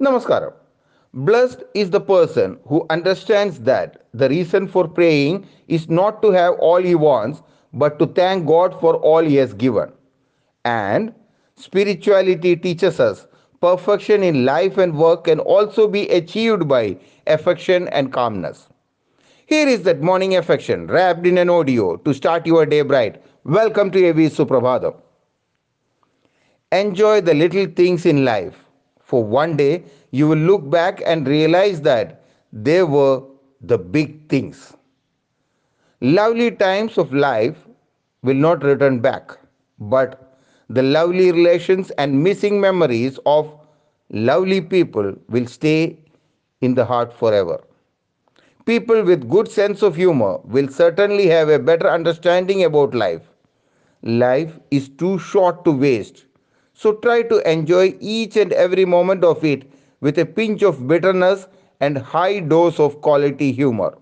Namaskaram. Blessed is the person who understands that the reason for praying is not to have all he wants, but to thank God for all he has given. And spirituality teaches us perfection in life and work can also be achieved by affection and calmness. Here is that morning affection wrapped in an audio to start your day bright. Welcome to AV Suprabhadam. Enjoy the little things in life for one day you will look back and realize that they were the big things. Lovely times of life will not return back, but the lovely relations and missing memories of lovely people will stay in the heart forever. People with good sense of humor will certainly have a better understanding about life. Life is too short to waste so try to enjoy each and every moment of it with a pinch of bitterness and high dose of quality humor.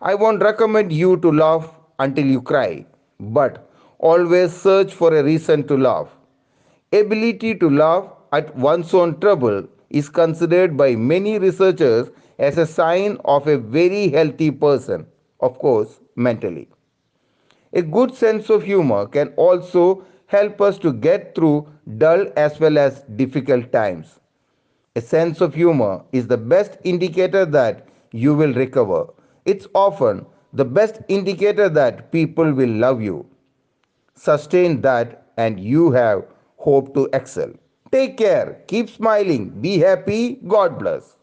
I won't recommend you to laugh until you cry, but always search for a reason to laugh. Ability to laugh at one's own trouble is considered by many researchers as a sign of a very healthy person, of course, mentally. A good sense of humor can also help us to get through dull as well as difficult times. A sense of humor is the best indicator that you will recover. It's often the best indicator that people will love you. Sustain that, and you have hope to excel. Take care, keep smiling, be happy, God bless.